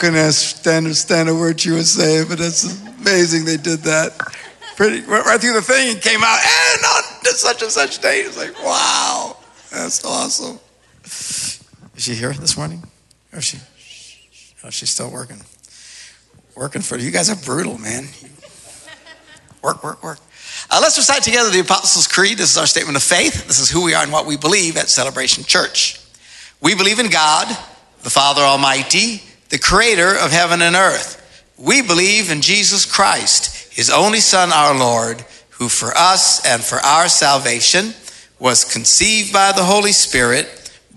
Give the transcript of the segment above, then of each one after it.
Couldn't understand a word she was saying, but it's amazing they did that. Pretty right through the thing and came out, and on such and such date. It's like, wow, that's awesome. Is she here this morning? Or is she? Oh, she's still working. Working for you guys are brutal, man. Work, work, work. Uh, let's recite together the Apostles' Creed. This is our statement of faith. This is who we are and what we believe at Celebration Church. We believe in God, the Father Almighty, the creator of heaven and earth. We believe in Jesus Christ, his only Son, our Lord, who for us and for our salvation was conceived by the Holy Spirit,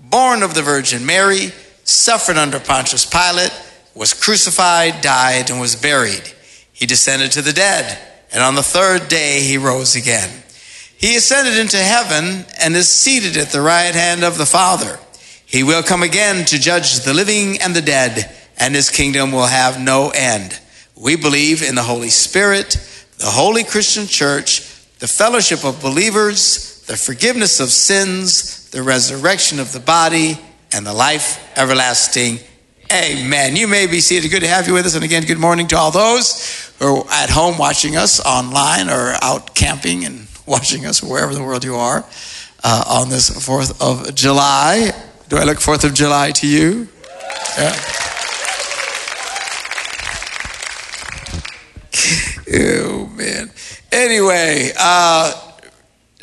born of the Virgin Mary, suffered under Pontius Pilate, was crucified, died, and was buried. He descended to the dead, and on the third day he rose again. He ascended into heaven and is seated at the right hand of the Father. He will come again to judge the living and the dead and his kingdom will have no end. We believe in the Holy Spirit, the holy Christian church, the fellowship of believers, the forgiveness of sins, the resurrection of the body, and the life everlasting. Amen. You may be seated. Good to have you with us. And again, good morning to all those who are at home watching us online or out camping and watching us wherever in the world you are uh, on this 4th of July. Do I look 4th of July to you? Yeah. Oh man. Anyway, uh,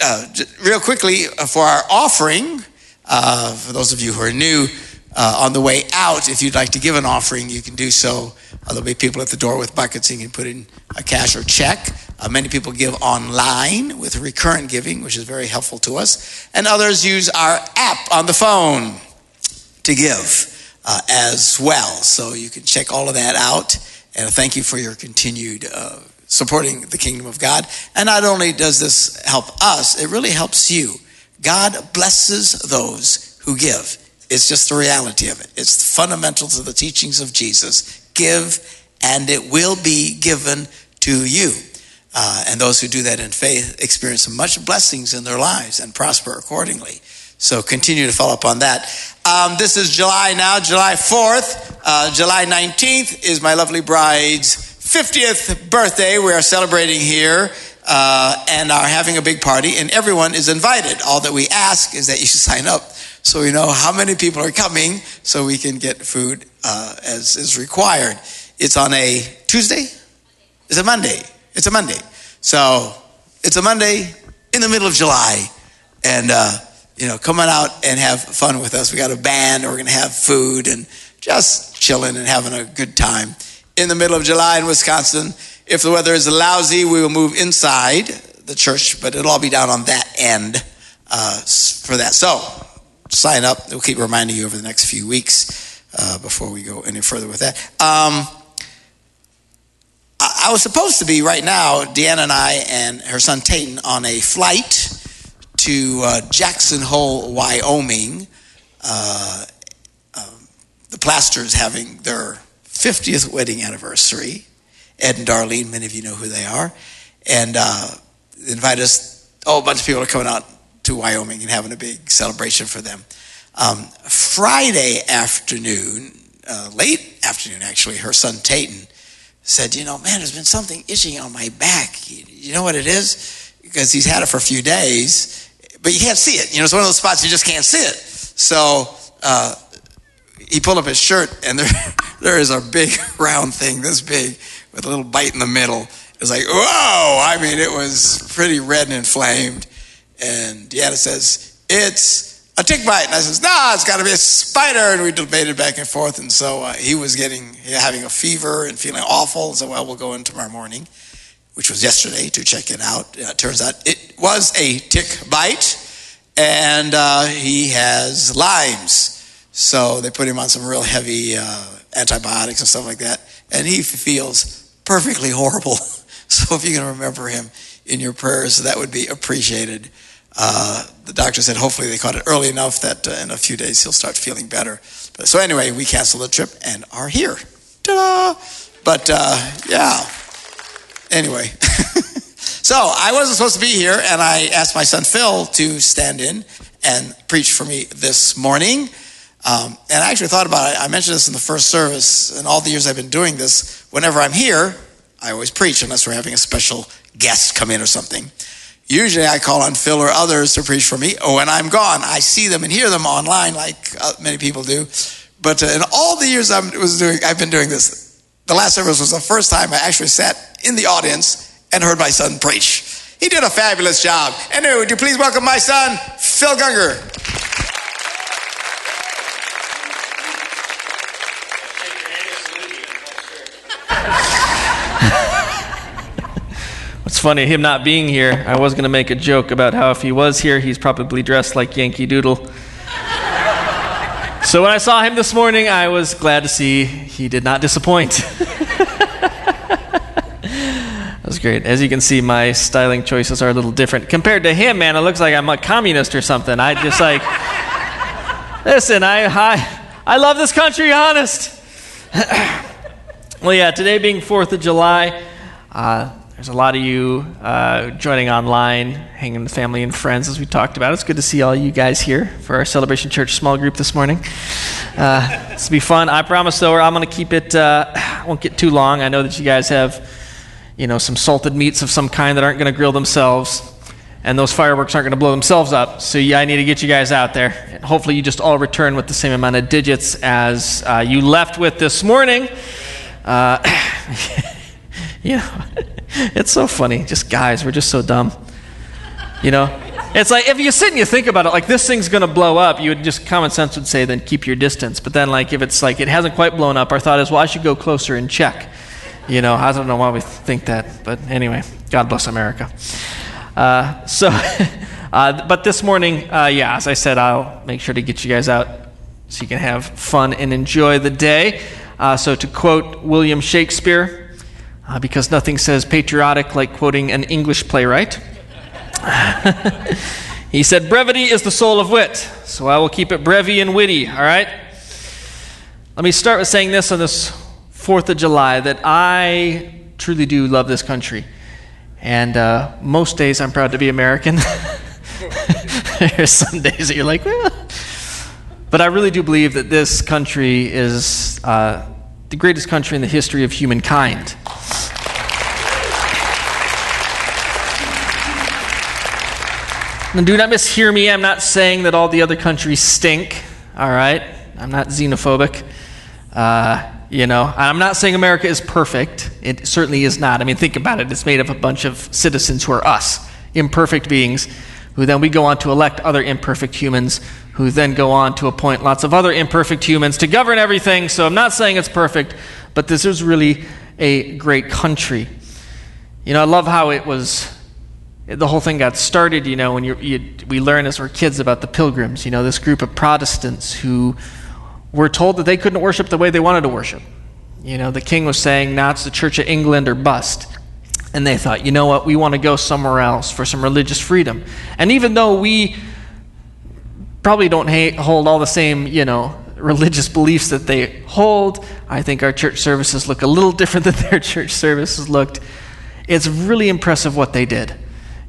uh, real quickly uh, for our offering, uh, for those of you who are new, uh, on the way out, if you'd like to give an offering, you can do so. Uh, there'll be people at the door with buckets, and you can put in a cash or check. many people give online with recurrent giving, which is very helpful to us, and others use our app on the phone to give as well. So you can check all of that out. And thank you for your continued supporting the kingdom of God. And not only does this help us, it really helps you. God blesses those who give. It's just the reality of it. It's fundamental to the teachings of Jesus. Give, and it will be given to you. Uh, and those who do that in faith experience much blessings in their lives and prosper accordingly. So continue to follow up on that. Um, this is July now, July 4th. Uh, July 19th is my lovely bride's 50th birthday. We are celebrating here uh, and are having a big party, and everyone is invited. All that we ask is that you sign up so we know how many people are coming so we can get food uh, as is required. It's on a Tuesday? It's a Monday. It's a Monday. So it's a Monday in the middle of July. And, uh, you know, come on out and have fun with us. We got a band, we're going to have food and just chilling and having a good time. In the middle of July in Wisconsin, if the weather is lousy, we will move inside the church, but it'll all be down on that end uh, for that. So sign up. We'll keep reminding you over the next few weeks uh, before we go any further with that. Um, I, I was supposed to be right now, Deanna and I and her son Tayton, on a flight to uh, Jackson Hole, Wyoming. Uh, um, the Plasters having their 50th wedding anniversary. Ed and Darlene, many of you know who they are. And uh, invite us, oh, a bunch of people are coming out to Wyoming and having a big celebration for them. Um, Friday afternoon, uh, late afternoon actually, her son Tayton said, You know, man, there's been something itching on my back. You know what it is? Because he's had it for a few days but you can't see it. You know, it's one of those spots you just can't see it. So uh, he pulled up his shirt, and there, there is a big round thing this big with a little bite in the middle. It was like, whoa! I mean, it was pretty red and inflamed. And Deanna says, it's a tick bite. And I says, nah, it's got to be a spider. And we debated back and forth. And so uh, he was getting, having a fever and feeling awful. So, well, we'll go in tomorrow morning, which was yesterday, to check it out. Uh, turns out it was a tick bite. And uh, he has Lyme's. So they put him on some real heavy uh, antibiotics and stuff like that. And he feels perfectly horrible. so if you can remember him in your prayers, that would be appreciated. Uh, the doctor said hopefully they caught it early enough that uh, in a few days he'll start feeling better. But, so anyway, we canceled the trip and are here. Ta-da! But uh, yeah. Anyway, so I wasn't supposed to be here, and I asked my son Phil to stand in and preach for me this morning. Um, and I actually thought about it. I mentioned this in the first service. In all the years I've been doing this, whenever I'm here, I always preach unless we're having a special guest come in or something. Usually I call on Phil or others to preach for me. Oh, when I'm gone, I see them and hear them online like uh, many people do. But uh, in all the years I was doing, I've been doing this, the last service was the first time I actually sat in the audience and heard my son preach. He did a fabulous job. Anyway, would you please welcome my son, Phil Gungor. It's funny, him not being here, I was going to make a joke about how if he was here, he's probably dressed like Yankee Doodle. so when I saw him this morning, I was glad to see he did not disappoint. that was great. As you can see, my styling choices are a little different. Compared to him, man, it looks like I'm a communist or something. I just like, listen, I, I, I love this country, honest. well, yeah, today being 4th of July, uh, there's a lot of you uh, joining online, hanging with family and friends, as we talked about. It's good to see all you guys here for our Celebration Church small group this morning. Uh, this will be fun. I promise, though, I'm going to keep it. Uh, I won't get too long. I know that you guys have, you know, some salted meats of some kind that aren't going to grill themselves, and those fireworks aren't going to blow themselves up. So yeah, I need to get you guys out there. Hopefully, you just all return with the same amount of digits as uh, you left with this morning. Uh, you know, it's so funny. Just guys, we're just so dumb. You know? It's like if you sit and you think about it, like this thing's going to blow up, you would just common sense would say then keep your distance. But then, like if it's like it hasn't quite blown up, our thought is, well, I should go closer and check. You know, I don't know why we think that, but anyway, God bless America. Uh, so, uh, but this morning, uh, yeah, as I said, I'll make sure to get you guys out so you can have fun and enjoy the day. Uh, so, to quote William Shakespeare, uh, because nothing says patriotic like quoting an English playwright. he said, Brevity is the soul of wit, so I will keep it brevy and witty, all right? Let me start with saying this on this 4th of July that I truly do love this country. And uh, most days I'm proud to be American. There's some days that you're like, well. But I really do believe that this country is uh, the greatest country in the history of humankind. Now, do not mishear me. I'm not saying that all the other countries stink, all right? I'm not xenophobic. Uh, you know, I'm not saying America is perfect. It certainly is not. I mean, think about it. It's made of a bunch of citizens who are us, imperfect beings, who then we go on to elect other imperfect humans who then go on to appoint lots of other imperfect humans to govern everything. So I'm not saying it's perfect, but this is really a great country. You know, I love how it was, the whole thing got started, you know, when you, you, we learn as we're kids about the pilgrims, you know, this group of Protestants who were told that they couldn't worship the way they wanted to worship. You know, the king was saying, now it's the Church of England or bust. And they thought, you know what, we want to go somewhere else for some religious freedom. And even though we probably don't hold all the same, you know, religious beliefs that they hold. I think our church services look a little different than their church services looked. It's really impressive what they did.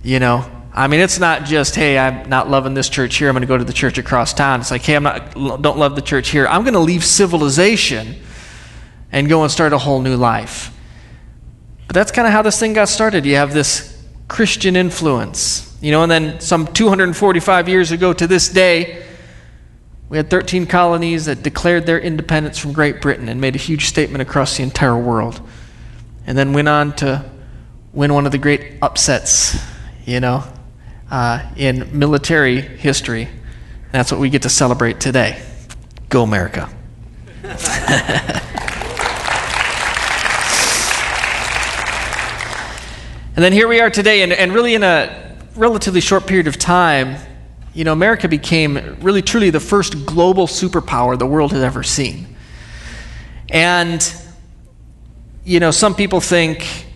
You know, I mean, it's not just, hey, I'm not loving this church here. I'm going to go to the church across town. It's like, hey, I'm not, don't love the church here. I'm going to leave civilization and go and start a whole new life. But that's kind of how this thing got started. You have this Christian influence you know, and then some 245 years ago to this day, we had 13 colonies that declared their independence from Great Britain and made a huge statement across the entire world. And then went on to win one of the great upsets, you know, uh, in military history. And that's what we get to celebrate today. Go, America. and then here we are today, and, and really in a relatively short period of time, you know, America became really truly the first global superpower the world has ever seen. And, you know, some people think,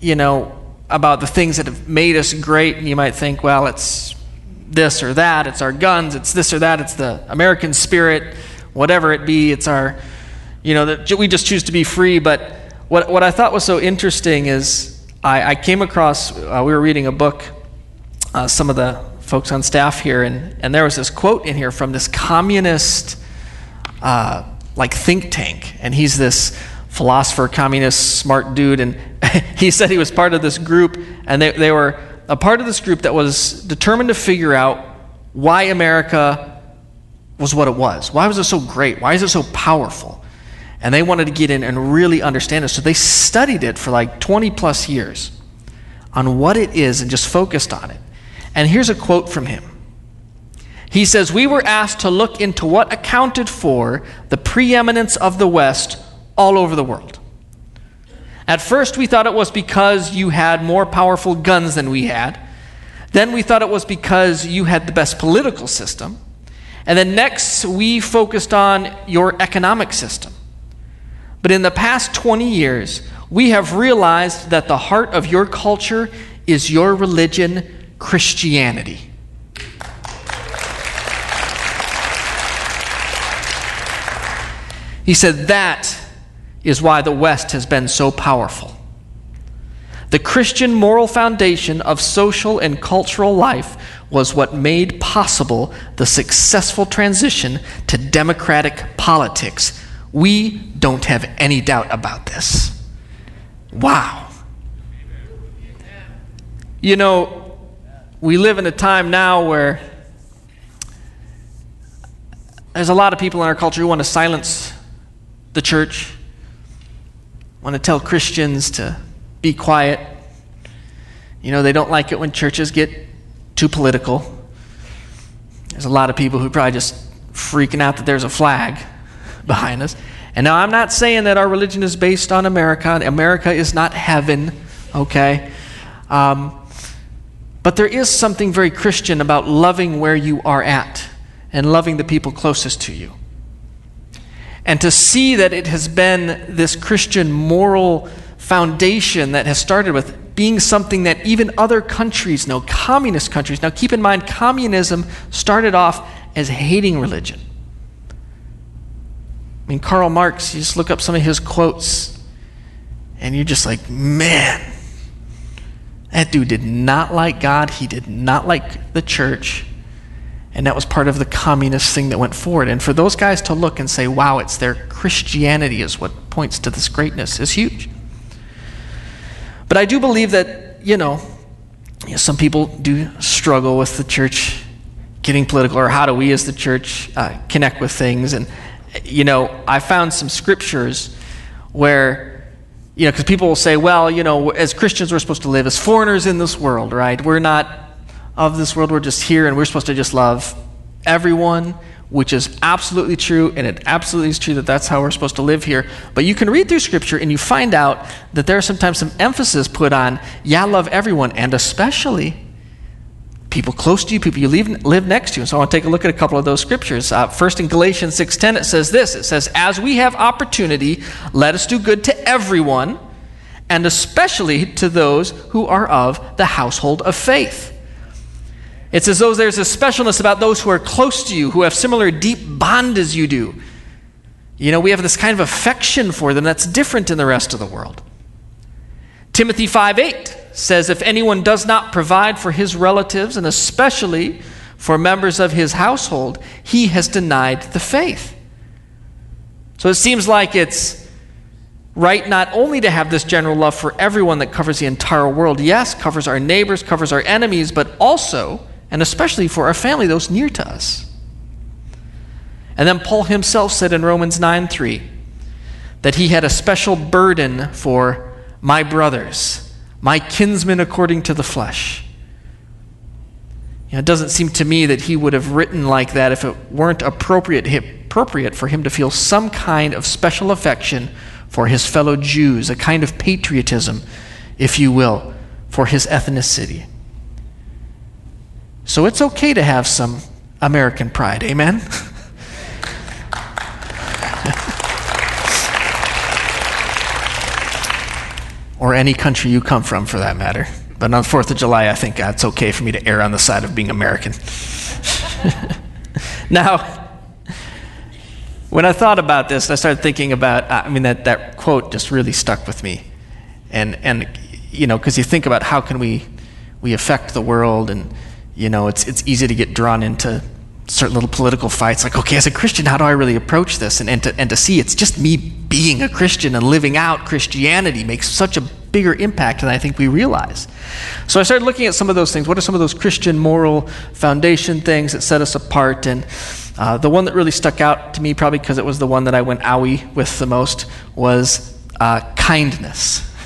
you know, about the things that have made us great, and you might think, well, it's this or that, it's our guns, it's this or that, it's the American spirit, whatever it be, it's our, you know, that we just choose to be free. But what, what I thought was so interesting is I, I came across, uh, we were reading a book, uh, some of the folks on staff here, and, and there was this quote in here from this communist, uh, like, think tank. And he's this philosopher, communist, smart dude, and he said he was part of this group, and they, they were a part of this group that was determined to figure out why America was what it was. Why was it so great? Why is it so powerful? And they wanted to get in and really understand it. So they studied it for like 20 plus years on what it is and just focused on it. And here's a quote from him. He says, We were asked to look into what accounted for the preeminence of the West all over the world. At first, we thought it was because you had more powerful guns than we had. Then we thought it was because you had the best political system. And then next, we focused on your economic system. But in the past 20 years, we have realized that the heart of your culture is your religion, Christianity. He said that is why the West has been so powerful. The Christian moral foundation of social and cultural life was what made possible the successful transition to democratic politics. We don't have any doubt about this. Wow. You know, we live in a time now where there's a lot of people in our culture who want to silence the church want to tell Christians to be quiet. You know, they don't like it when churches get too political. There's a lot of people who probably just freaking out that there's a flag behind us. And now I'm not saying that our religion is based on America. America is not heaven, okay? Um, but there is something very Christian about loving where you are at and loving the people closest to you and to see that it has been this Christian moral foundation that has started with being something that even other countries know, communist countries. Now, keep in mind, communism started off as hating religion. I mean, Karl Marx, you just look up some of his quotes, and you're just like, man, that dude did not like God. He did not like the church. And that was part of the communist thing that went forward. And for those guys to look and say, wow, it's their Christianity is what points to this greatness is huge. But I do believe that, you know, some people do struggle with the church getting political, or how do we as the church uh, connect with things? And, you know, I found some scriptures where, you know, because people will say, well, you know, as Christians, we're supposed to live as foreigners in this world, right? We're not of this world. We're just here and we're supposed to just love everyone, which is absolutely true. And it absolutely is true that that's how we're supposed to live here. But you can read through Scripture and you find out that there's sometimes some emphasis put on, yeah, love everyone, and especially people close to you, people you live, live next to. And so I want to take a look at a couple of those scriptures. Uh, first in Galatians 6.10, it says this. It says, as we have opportunity, let us do good to everyone, and especially to those who are of the household of faith. It's as though there's a specialness about those who are close to you, who have similar deep bond as you do. You know, we have this kind of affection for them that's different in the rest of the world. Timothy 5 8 says, If anyone does not provide for his relatives, and especially for members of his household, he has denied the faith. So it seems like it's right not only to have this general love for everyone that covers the entire world, yes, covers our neighbors, covers our enemies, but also and especially for our family, those near to us. And then Paul himself said in Romans 9 3 that he had a special burden for my brothers, my kinsmen according to the flesh. know, it doesn't seem to me that he would have written like that if it weren't appropriate, appropriate for him to feel some kind of special affection for his fellow Jews, a kind of patriotism, if you will, for his ethnicity. So it's okay to have some American pride. Amen? or any country you come from, for that matter. But on 4th of July, I think uh, it's okay for me to err on the side of being American. now, when I thought about this, I started thinking about, uh, I mean, that, that quote just really stuck with me. And, and you know, because you think about how can we, we affect the world, and, you know, it's, it's easy to get drawn into certain little political fights like okay as a christian how do i really approach this? And, and, to, and to see it's just me being a christian and living out christianity makes such a bigger impact than i think we realize. So i started looking at some of those things. What are some of those christian moral foundation things that set us apart? And uh, the one that really stuck out to me probably because it was the one that i went owie with the most was uh, kindness.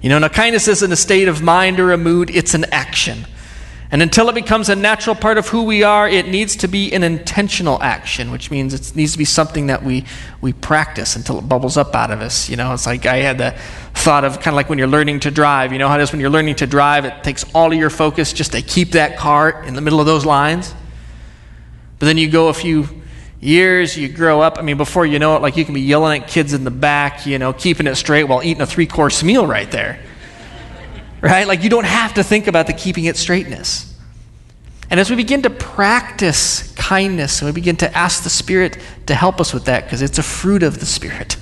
You know now kindness isn't a state of mind or a mood it's an action and until it becomes a natural part of who we are, it needs to be an intentional action, which means it needs to be something that we, we practice until it bubbles up out of us. You know, it's like I had the thought of kind of like when you're learning to drive. You know how it is when you're learning to drive, it takes all of your focus just to keep that car in the middle of those lines. But then you go a few years, you grow up. I mean, before you know it, like you can be yelling at kids in the back, you know, keeping it straight while eating a three course meal right there right? Like you don't have to think about the keeping it straightness. And as we begin to practice kindness and we begin to ask the Spirit to help us with that, because it's a fruit of the Spirit,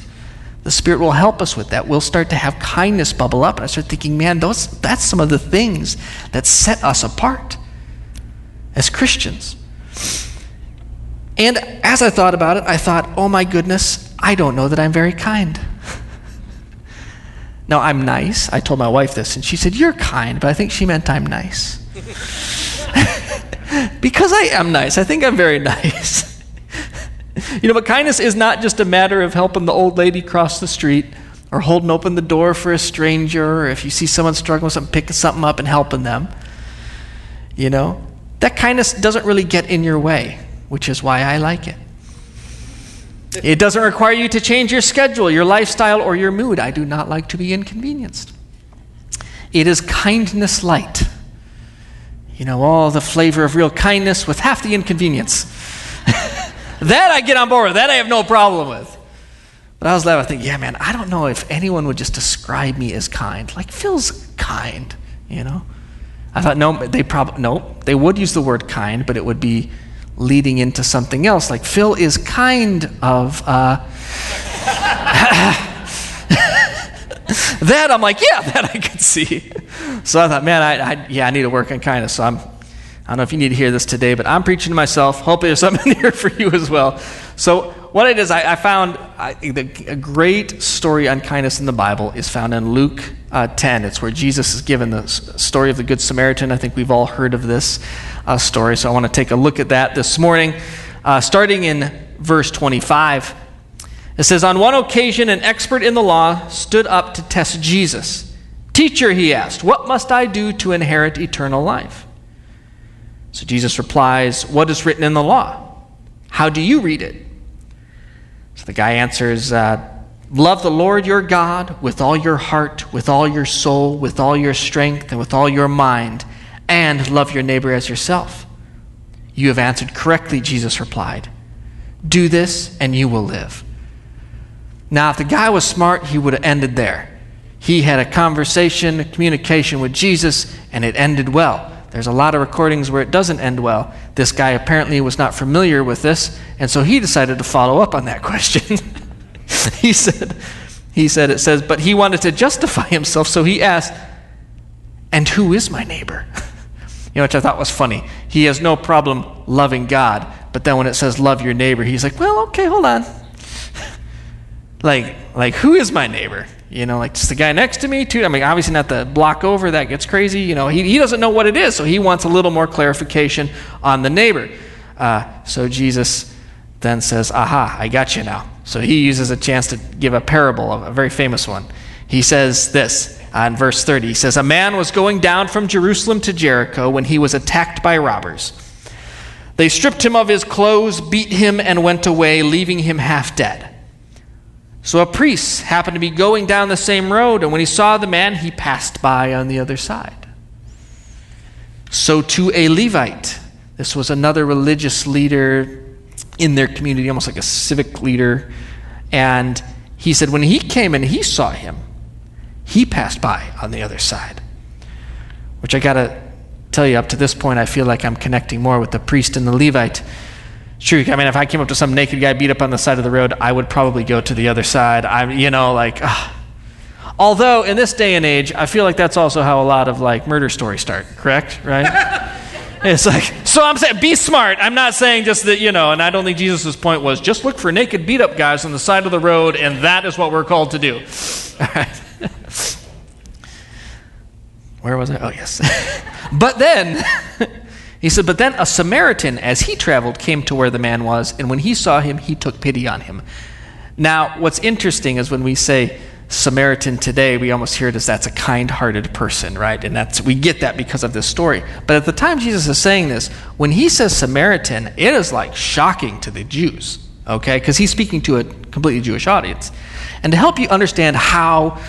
the Spirit will help us with that. We'll start to have kindness bubble up. And I start thinking, man, those, that's some of the things that set us apart as Christians. And as I thought about it, I thought, oh my goodness, I don't know that I'm very kind. Now, I'm nice. I told my wife this, and she said, You're kind, but I think she meant I'm nice. because I am nice. I think I'm very nice. you know, but kindness is not just a matter of helping the old lady cross the street or holding open the door for a stranger or if you see someone struggling with something, picking something up and helping them. You know, that kindness doesn't really get in your way, which is why I like it. It doesn't require you to change your schedule, your lifestyle, or your mood. I do not like to be inconvenienced. It is kindness light. You know, all the flavor of real kindness with half the inconvenience. that I get on board with. That I have no problem with. But I was left thinking, yeah, man, I don't know if anyone would just describe me as kind. Like Phil's kind, you know. I thought, no, they probably no, they would use the word kind, but it would be leading into something else. Like Phil is kind of. Uh, that I'm like, yeah, that I could see. So I thought, man, I, I, yeah, I need to work on kindness. So I'm, I don't know if you need to hear this today, but I'm preaching to myself. Hopefully, there's something here for you as well. So what it is, I, I found I, the, a great story on kindness in the Bible is found in Luke uh, 10. It's where Jesus is given the story of the Good Samaritan. I think we've all heard of this uh, story, so I want to take a look at that this morning. Uh, starting in verse 25, it says, On one occasion, an expert in the law stood up to test Jesus. Teacher, he asked, What must I do to inherit eternal life? So Jesus replies, What is written in the law? How do you read it? So the guy answers, uh, Love the Lord your God with all your heart, with all your soul, with all your strength, and with all your mind, and love your neighbor as yourself. You have answered correctly, Jesus replied. Do this, and you will live. Now, if the guy was smart, he would have ended there. He had a conversation, a communication with Jesus, and it ended well. There's a lot of recordings where it doesn't end well. This guy apparently was not familiar with this, and so he decided to follow up on that question. he said, he said, it says, but he wanted to justify himself, so he asked, and who is my neighbor? you know, which I thought was funny. He has no problem loving God, but then when it says love your neighbor, he's like, well, okay, hold on. like, like who is my neighbor? You know, like just the guy next to me, too. I mean, obviously not the block over, that gets crazy. You know, he, he doesn't know what it is, so he wants a little more clarification on the neighbor. Uh, so Jesus then says, Aha, I got you now. So he uses a chance to give a parable, a very famous one. He says this Uh, in verse 30, he says, A man was going down from Jerusalem to Jericho when he was attacked by robbers. They stripped him of his clothes, beat him, and went away, leaving him half dead. So a priest happened to be going down the same road, and when he saw the man, he passed by on the other side. So to a Levite, this was another religious leader in their community, almost like a civic leader. And he said, when he came and he saw him, he passed by on the other side. Which I got to tell you, up to this point, I feel like I'm connecting more with the priest and the Levite. True. I mean, if I came up to some naked guy beat up on the side of the road, I would probably go to the other side. I'm, you know, like, ugh. although in this day and age, I feel like that's also how a lot of like murder stories start. Correct? Right? it's like, so I'm saying, be smart. I'm not saying just that, you know, and I don't think Jesus' point was just look for naked beat up guys on the side of the road, and that is what we're called to do. All right. Where was I? Oh, yes. but then, he said, but then a Samaritan, as he traveled, came to where the man was, and when he saw him, he took pity on him. Now, what's interesting is when we say Samaritan today, we almost hear it as that's a kind hearted person, right? And that's, we get that because of this story. But at the time Jesus is saying this, when he says Samaritan, it is like shocking to the Jews, okay? Because he's speaking to a completely Jewish audience. And to help you understand how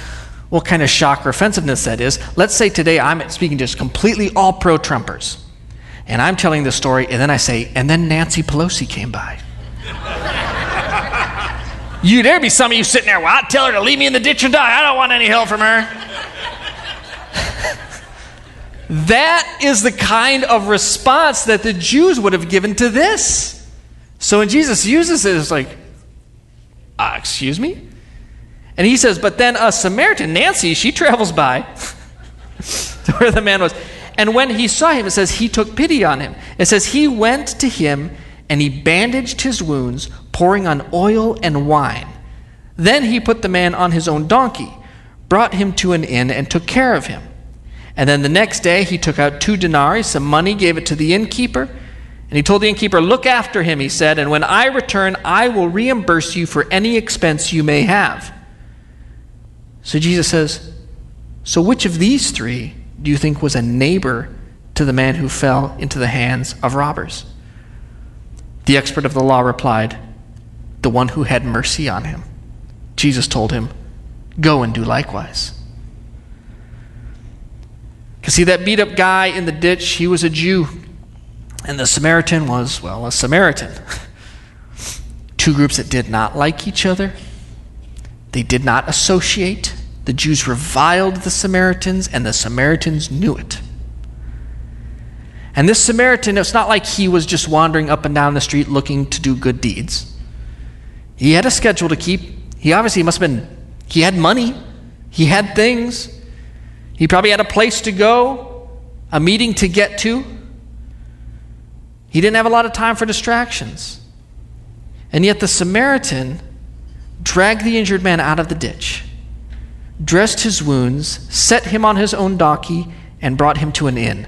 what kind of shock or offensiveness that is. Let's say today I'm speaking just completely all pro Trumpers, and I'm telling the story, and then I say, and then Nancy Pelosi came by. you, there be some of you sitting there, well, I'd tell her to leave me in the ditch and die. I don't want any help from her. that is the kind of response that the Jews would have given to this. So when Jesus uses it, it's like, uh, excuse me? And he says, But then a Samaritan, Nancy, she travels by to where the man was. And when he saw him, it says he took pity on him. It says he went to him and he bandaged his wounds, pouring on oil and wine. Then he put the man on his own donkey, brought him to an inn, and took care of him. And then the next day he took out two denarii, some money, gave it to the innkeeper. And he told the innkeeper, Look after him, he said, and when I return, I will reimburse you for any expense you may have. So Jesus says, So which of these three do you think was a neighbor to the man who fell into the hands of robbers? The expert of the law replied, The one who had mercy on him. Jesus told him, Go and do likewise. Because see, that beat up guy in the ditch, he was a Jew. And the Samaritan was, well, a Samaritan. Two groups that did not like each other, they did not associate. The Jews reviled the Samaritans, and the Samaritans knew it. And this Samaritan, it's not like he was just wandering up and down the street looking to do good deeds. He had a schedule to keep. He obviously must have been, he had money, he had things, he probably had a place to go, a meeting to get to. He didn't have a lot of time for distractions. And yet the Samaritan dragged the injured man out of the ditch, dressed his wounds, set him on his own donkey, and brought him to an inn.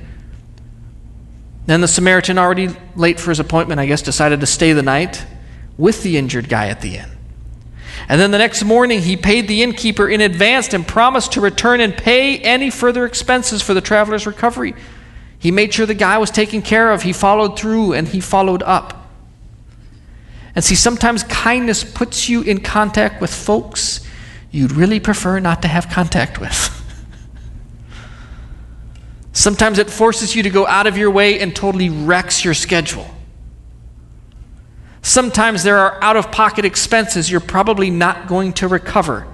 Then the Samaritan, already late for his appointment, I guess, decided to stay the night with the injured guy at the inn. And then the next morning, he paid the innkeeper in advance and promised to return and pay any further expenses for the traveler's recovery. He made sure the guy was taken care of. He followed through and he followed up. And see, sometimes kindness puts you in contact with folks you'd really prefer not to have contact with. sometimes it forces you to go out of your way and totally wrecks your schedule. Sometimes there are out of pocket expenses you're probably not going to recover.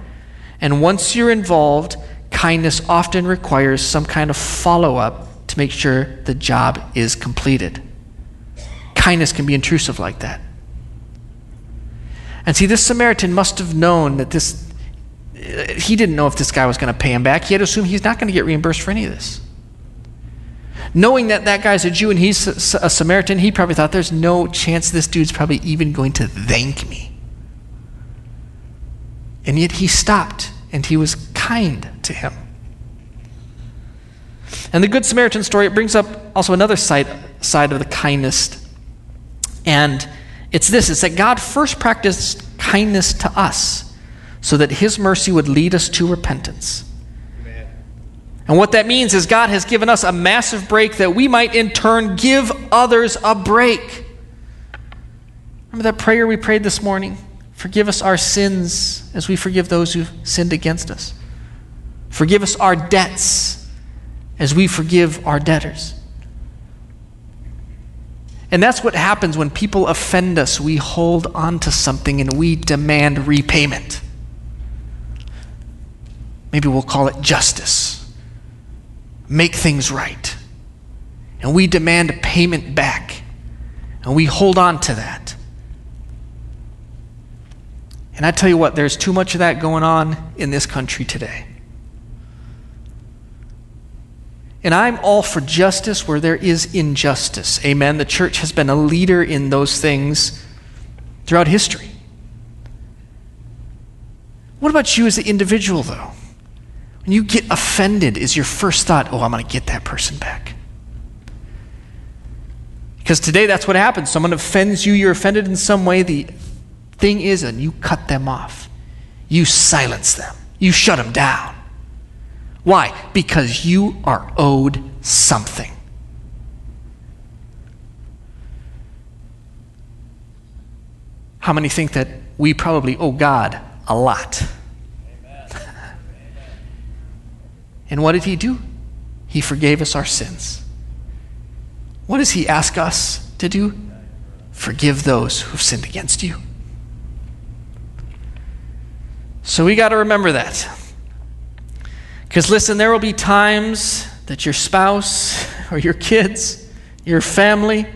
And once you're involved, kindness often requires some kind of follow up to make sure the job is completed. Kindness can be intrusive like that. And see, this Samaritan must have known that this, he didn't know if this guy was going to pay him back. He had assumed he's not going to get reimbursed for any of this. Knowing that that guy's a Jew and he's a Samaritan, he probably thought there's no chance this dude's probably even going to thank me. And yet he stopped and he was kind to him. And the Good Samaritan story, it brings up also another side, side of the kindness. And it's this it's that God first practiced kindness to us so that his mercy would lead us to repentance. Amen. And what that means is God has given us a massive break that we might in turn give others a break. Remember that prayer we prayed this morning? Forgive us our sins as we forgive those who sinned against us. Forgive us our debts as we forgive our debtors. And that's what happens when people offend us. We hold on to something and we demand repayment. Maybe we'll call it justice. Make things right. And we demand a payment back. And we hold on to that. And I tell you what, there's too much of that going on in this country today. And I'm all for justice where there is injustice. Amen. The church has been a leader in those things throughout history. What about you as an individual, though? When you get offended, is your first thought, oh, I'm going to get that person back? Because today that's what happens. Someone offends you, you're offended in some way. The thing is, and you cut them off, you silence them, you shut them down. Why? Because you are owed something. How many think that we probably owe God a lot? And what did He do? He forgave us our sins. What does He ask us to do? Forgive those who've sinned against you. So we got to remember that. Because listen, there will be times that your spouse or your kids, your family,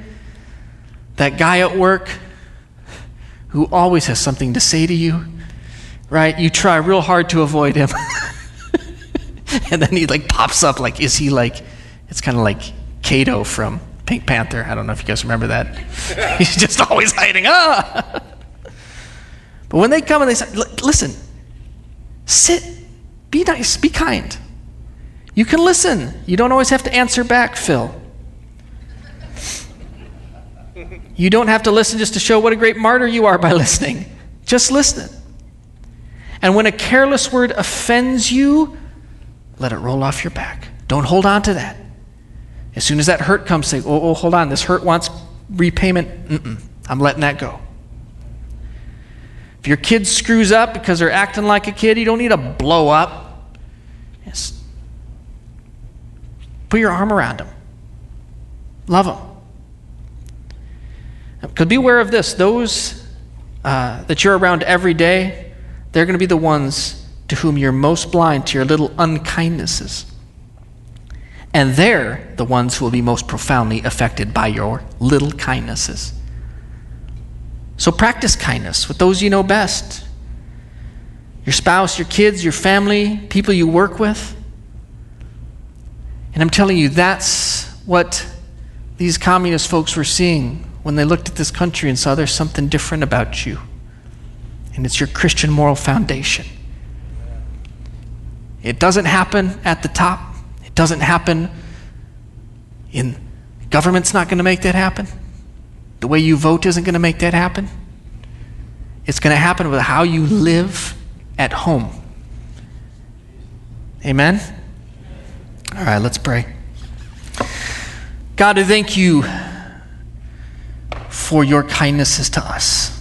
that guy at work who always has something to say to you, right? You try real hard to avoid him. and then he like pops up like is he like it's kind of like Kato from Pink Panther. I don't know if you guys remember that. He's just always hiding. Ah. But when they come and they say, listen, sit be nice, be kind. You can listen. You don't always have to answer back, Phil. You don't have to listen just to show what a great martyr you are by listening. Just listen. And when a careless word offends you, let it roll off your back. Don't hold on to that. As soon as that hurt comes, say, oh, oh hold on, this hurt wants repayment. Mm-mm, I'm letting that go. If your kid screws up because they're acting like a kid, you don't need to blow up. Just put your arm around them. Love them. Because be aware of this those uh, that you're around every day, they're going to be the ones to whom you're most blind to your little unkindnesses. And they're the ones who will be most profoundly affected by your little kindnesses. So practice kindness with those you know best your spouse, your kids, your family, people you work with. And I'm telling you, that's what these communist folks were seeing when they looked at this country and saw there's something different about you. And it's your Christian moral foundation. It doesn't happen at the top, it doesn't happen in government's not going to make that happen. The way you vote isn't going to make that happen. It's going to happen with how you live at home. Amen? All right, let's pray. God, I thank you for your kindnesses to us.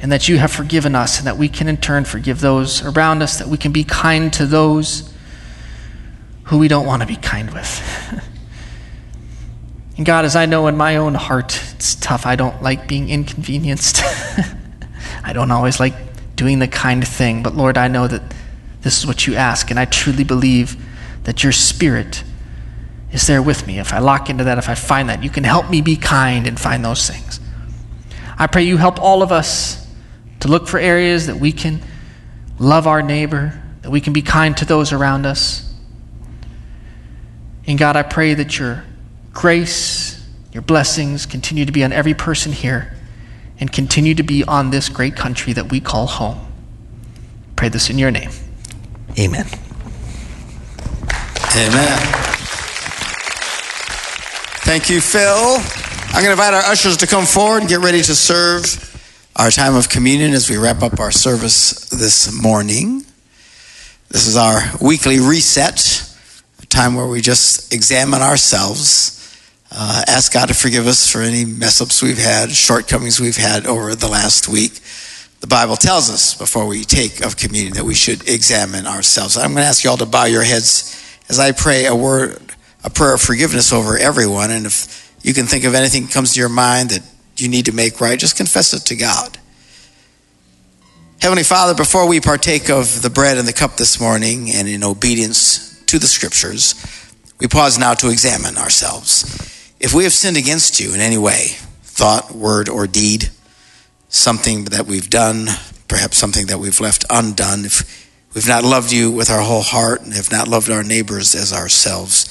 And that you have forgiven us, and that we can in turn forgive those around us, that we can be kind to those who we don't want to be kind with. And God, as I know in my own heart, it's tough. I don't like being inconvenienced. I don't always like doing the kind thing. But Lord, I know that this is what you ask. And I truly believe that your spirit is there with me. If I lock into that, if I find that, you can help me be kind and find those things. I pray you help all of us to look for areas that we can love our neighbor, that we can be kind to those around us. And God, I pray that your grace, your blessings continue to be on every person here and continue to be on this great country that we call home. Pray this in your name. Amen. Amen. Thank you, Phil. I'm going to invite our ushers to come forward and get ready to serve our time of communion as we wrap up our service this morning. This is our weekly reset a time where we just examine ourselves, uh, ask God to forgive us for any mess ups we've had, shortcomings we've had over the last week. The Bible tells us before we take of communion that we should examine ourselves. I'm going to ask you all to bow your heads as I pray a word, a prayer of forgiveness over everyone. And if you can think of anything that comes to your mind that you need to make right, just confess it to God. Heavenly Father, before we partake of the bread and the cup this morning and in obedience to the scriptures, we pause now to examine ourselves. If we have sinned against you in any way, thought, word, or deed, something that we've done, perhaps something that we've left undone, if we've not loved you with our whole heart and have not loved our neighbors as ourselves,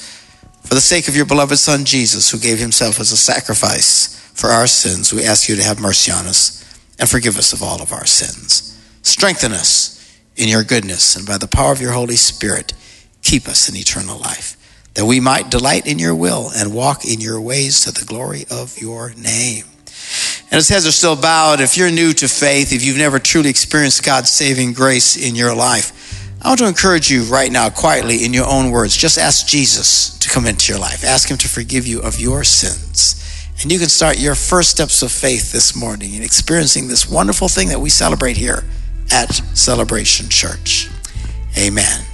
for the sake of your beloved Son Jesus, who gave himself as a sacrifice for our sins, we ask you to have mercy on us and forgive us of all of our sins. Strengthen us in your goodness, and by the power of your Holy Spirit, keep us in eternal life, that we might delight in your will and walk in your ways to the glory of your name. And as heads are still bowed. If you're new to faith, if you've never truly experienced God's saving grace in your life, I want to encourage you right now, quietly, in your own words, just ask Jesus to come into your life. Ask him to forgive you of your sins. And you can start your first steps of faith this morning in experiencing this wonderful thing that we celebrate here at Celebration Church. Amen.